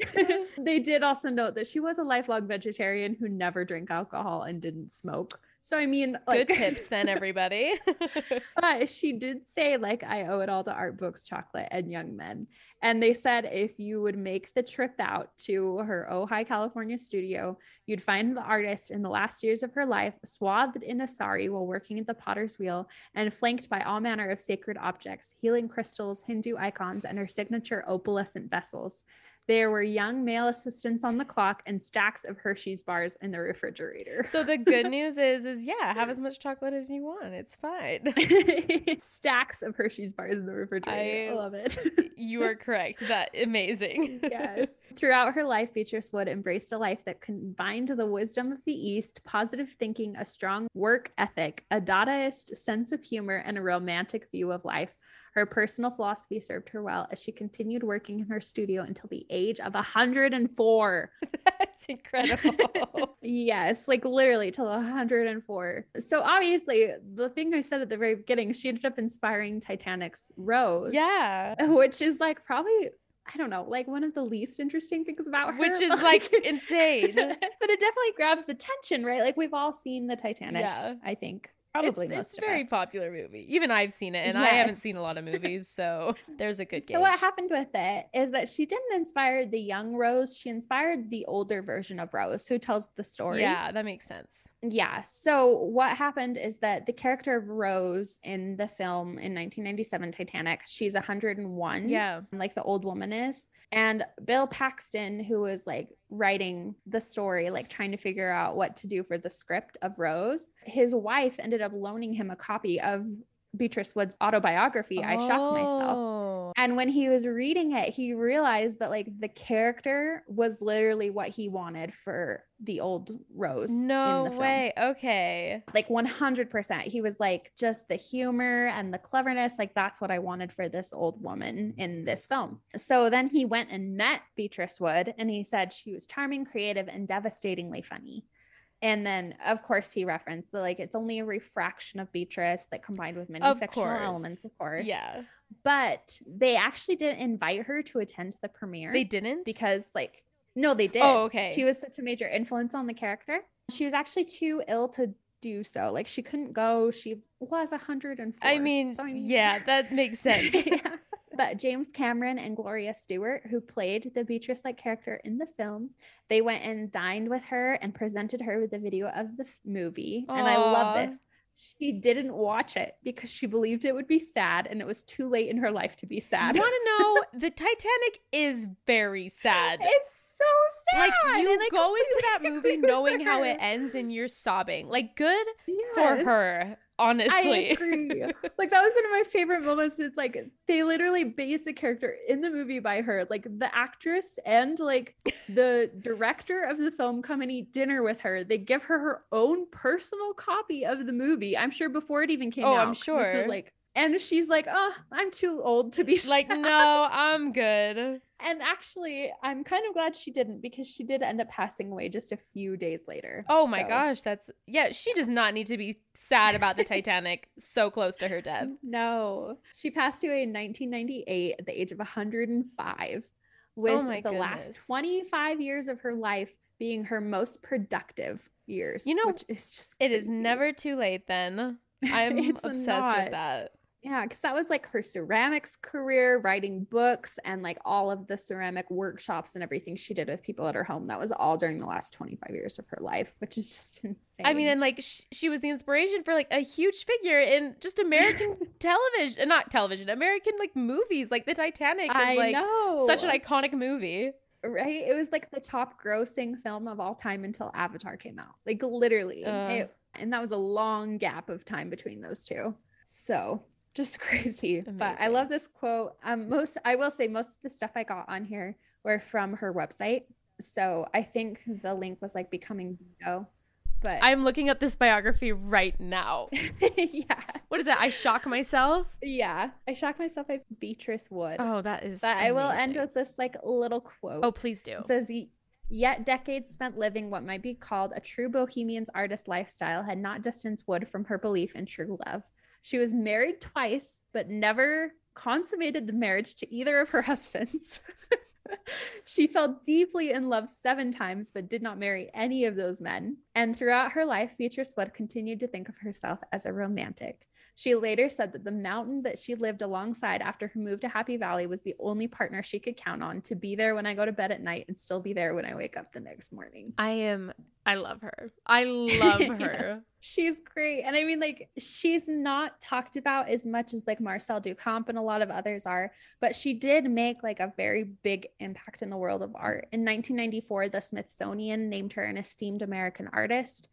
they did also note that she was a lifelong vegetarian who never drank alcohol and didn't smoke. So I mean, like, Good tips then, everybody. but she did say like I owe it all to art books, chocolate, and young men. And they said if you would make the trip out to her Ojai, California studio, you'd find the artist in the last years of her life swathed in a sari while working at the potter's wheel and flanked by all manner of sacred objects, healing crystals, Hindu icons, and her signature opalescent vessels. There were young male assistants on the clock and stacks of Hershey's bars in the refrigerator. so the good news is, is yeah, have as much chocolate as you want. It's fine. stacks of Hershey's bars in the refrigerator. I, I love it. you are correct. That amazing. yes. Throughout her life, Beatrice Wood embraced a life that combined the wisdom of the East, positive thinking, a strong work ethic, a Dadaist sense of humor, and a romantic view of life. Her personal philosophy served her well as she continued working in her studio until the age of 104. That's incredible. yes, like literally till 104. So obviously, the thing I said at the very beginning, she ended up inspiring Titanic's Rose. Yeah. Which is like probably I don't know, like one of the least interesting things about her. Which is like insane. but it definitely grabs the tension, right? Like we've all seen the Titanic, yeah. I think. Probably it's, most it's a very us. popular movie. Even I've seen it, and yes. I haven't seen a lot of movies, so there's a good. So what happened with it is that she didn't inspire the young Rose; she inspired the older version of Rose, who tells the story. Yeah, that makes sense. Yeah. So what happened is that the character of Rose in the film in 1997 Titanic, she's 101. Yeah, like the old woman is, and Bill Paxton, who was like writing the story, like trying to figure out what to do for the script of Rose, his wife ended up loaning him a copy of Beatrice Wood's autobiography, I Shocked Myself. And when he was reading it, he realized that like the character was literally what he wanted for the old Rose. No way. Okay. Like 100%. He was like, just the humor and the cleverness. Like, that's what I wanted for this old woman in this film. So then he went and met Beatrice Wood and he said she was charming, creative, and devastatingly funny. And then, of course, he referenced that like it's only a refraction of Beatrice that combined with many of fictional course. elements, of course. Yeah. But they actually didn't invite her to attend the premiere. They didn't? Because, like, no, they did. Oh, okay. She was such a major influence on the character. She was actually too ill to do so. Like, she couldn't go. She was 104. I mean, so, I mean yeah, that makes sense. yeah. But James Cameron and Gloria Stuart, who played the Beatrice like character in the film, they went and dined with her and presented her with a video of the f- movie. Aww. And I love this. She didn't watch it because she believed it would be sad and it was too late in her life to be sad. You want to know the Titanic is very sad. It's so sad. Like you go into that movie knowing how it ends and you're sobbing. Like good for Yes. Her, I honestly. agree. like that was one of my favorite moments. It's like they literally base a character in the movie by her. Like the actress and like the director of the film come and eat dinner with her. They give her her own personal copy of the movie. I'm sure before it even came Oh, out. I'm 'cause This was sure. like, and she's like, "Oh, I'm too old to be like sad." no, I'm good. And actually, I'm kind of glad she didn't because she did end up passing away just a few days later. Oh my So- gosh, that's yeah. She does not need to be sad about the Titanic so close to her death. No, she passed away in 1998 at the age of 105, with Oh the last 25 years of her life being her most productive years. You know, which is just It is never too late. Then I'm obsessed not. with that. Yeah, because that was like her ceramics career, writing books, and like all of the ceramic workshops and everything she did with people at her home. That was all during the last 25 years of her life, which is just insane. I mean, and like sh- she was the inspiration for like a huge figure in just American television, not television, American like movies. Like the Titanic is I like know. such an iconic movie. right? It was like the top grossing film of all time until Avatar came out. Like literally. Ugh. It- and that was a long gap of time between those two. So just crazy. But I love this quote. Um, most I will say most of the stuff I got on here were from her website. So I think the link was like becoming Vito. But I'm looking up this biography right now. yeah. What is that? I shock myself. Yeah. I shock myself by Beatrice Wood. Oh, that is. but I will end with this like little quote. Oh, please do. It says, Yet decades spent living what might be called a true bohemian's artist lifestyle had not distanced Wood from her belief in true love. She was married twice, but never consummated the marriage to either of her husbands. she fell deeply in love seven times, but did not marry any of those men. And throughout her life, Beatrice Wood continued to think of herself as a romantic. She later said that the mountain that she lived alongside after her move to Happy Valley was the only partner she could count on to be there when I go to bed at night and still be there when I wake up the next morning. I am. I love her. I love Yeah. her. She's great. And I mean, like, she's not talked about as much as like Marcel Duchamp and a lot of others are, but she did make like a very big impact in the world of art. In 1994, the Smithsonian named her an esteemed American artist.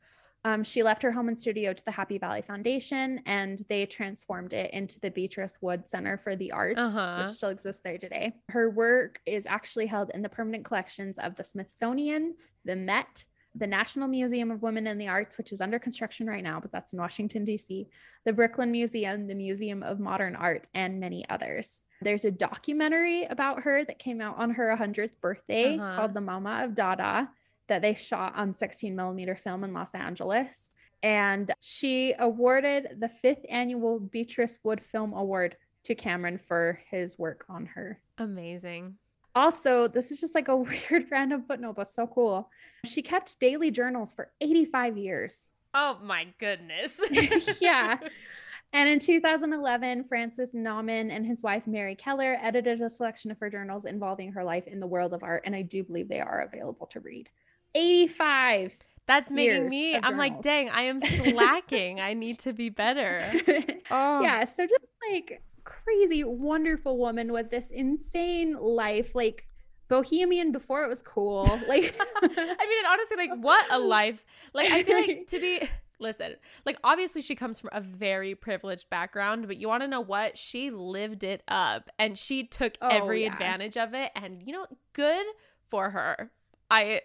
Um, she left her home and studio to the Happy Valley Foundation and they transformed it into the Beatrice Wood Center for the Arts, Uh-huh. which still exists there today. Her work is actually held in the permanent collections of the Smithsonian, the Met, the National Museum of Women in the Arts, which is under construction right now, but that's in Washington, D.C., the Brooklyn Museum, the Museum of Modern Art, and many others. There's a documentary about her that came out on her 100th birthday Uh-huh. called The Mama of Dada that they shot on 16 millimeter film in Los Angeles. And she awarded the fifth annual Beatrice Wood Film Award to Cameron for his work on her. Amazing. Also, this is just like a weird random footnote, but so cool. She kept daily journals for 85 years. Oh my goodness. Yeah. And in 2011, Francis Naumann and his wife, Mary Keller, edited a selection of her journals involving her life in the world of art. And I do believe they are available to read. 85. That's making me. I'm like, dang, I am slacking. I need to be better. Oh, yeah. So just like crazy, wonderful woman with this insane life, like bohemian before it was cool. Like, I mean, and honestly, like, what a life. Like, I feel like to be. Listen, like obviously she comes from a very privileged background, but you want to know what? She lived it up and she took Oh, every yeah. advantage of it and you know, good for her. I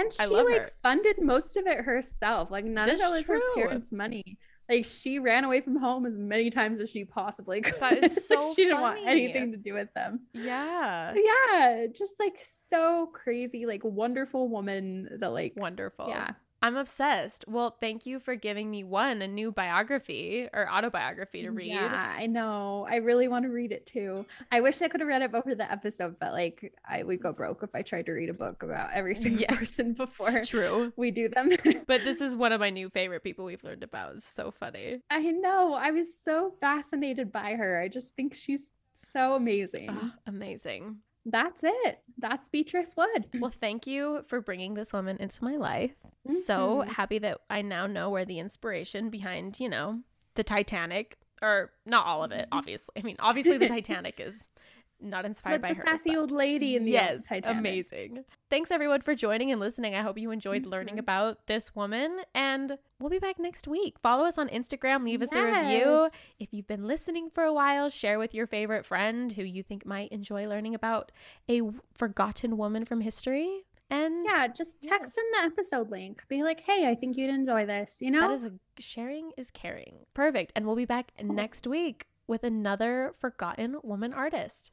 And she like her. funded most of it herself. Like none That's of that was true. her parents' money. Like she ran away from home as many times as she possibly could. That is Like, so she didn't want anything to do with them. yeah. So yeah, just like so crazy, like wonderful woman that like Wonderful. yeah. I'm obsessed. Well, thank you for giving me one, a new biography or autobiography to read. Yeah, I know. I really want to read it too. I wish I could have read it before the episode, but like I would go broke if I tried to read a book about every single Yeah. person before True. we do them. But this is one of my new favorite people we've learned about. It's so funny. I know. I was so fascinated by her. I just think she's so amazing. Ah, amazing. That's it. That's Beatrice Wood. Well, thank you for bringing this woman into my life. So Mhm. happy that I now know where the inspiration behind, you know, the Titanic, or not all of it, obviously. I mean, obviously the Titanic is not inspired With by the her. sassy but- old lady in the yes, Titanic. amazing. Thanks everyone for joining and listening. I hope you enjoyed learning Mhm. about this woman, and we'll be back next week. Follow us on Instagram, leave us a review. If you've been listening for a while, share with your favorite friend who you think might enjoy learning about a forgotten woman from history. And Yeah, just Yeah. text them the episode link. Be like, hey, I think you'd enjoy this. You know? that is a sharing is caring. Perfect. And we'll be back next week with another forgotten woman artist.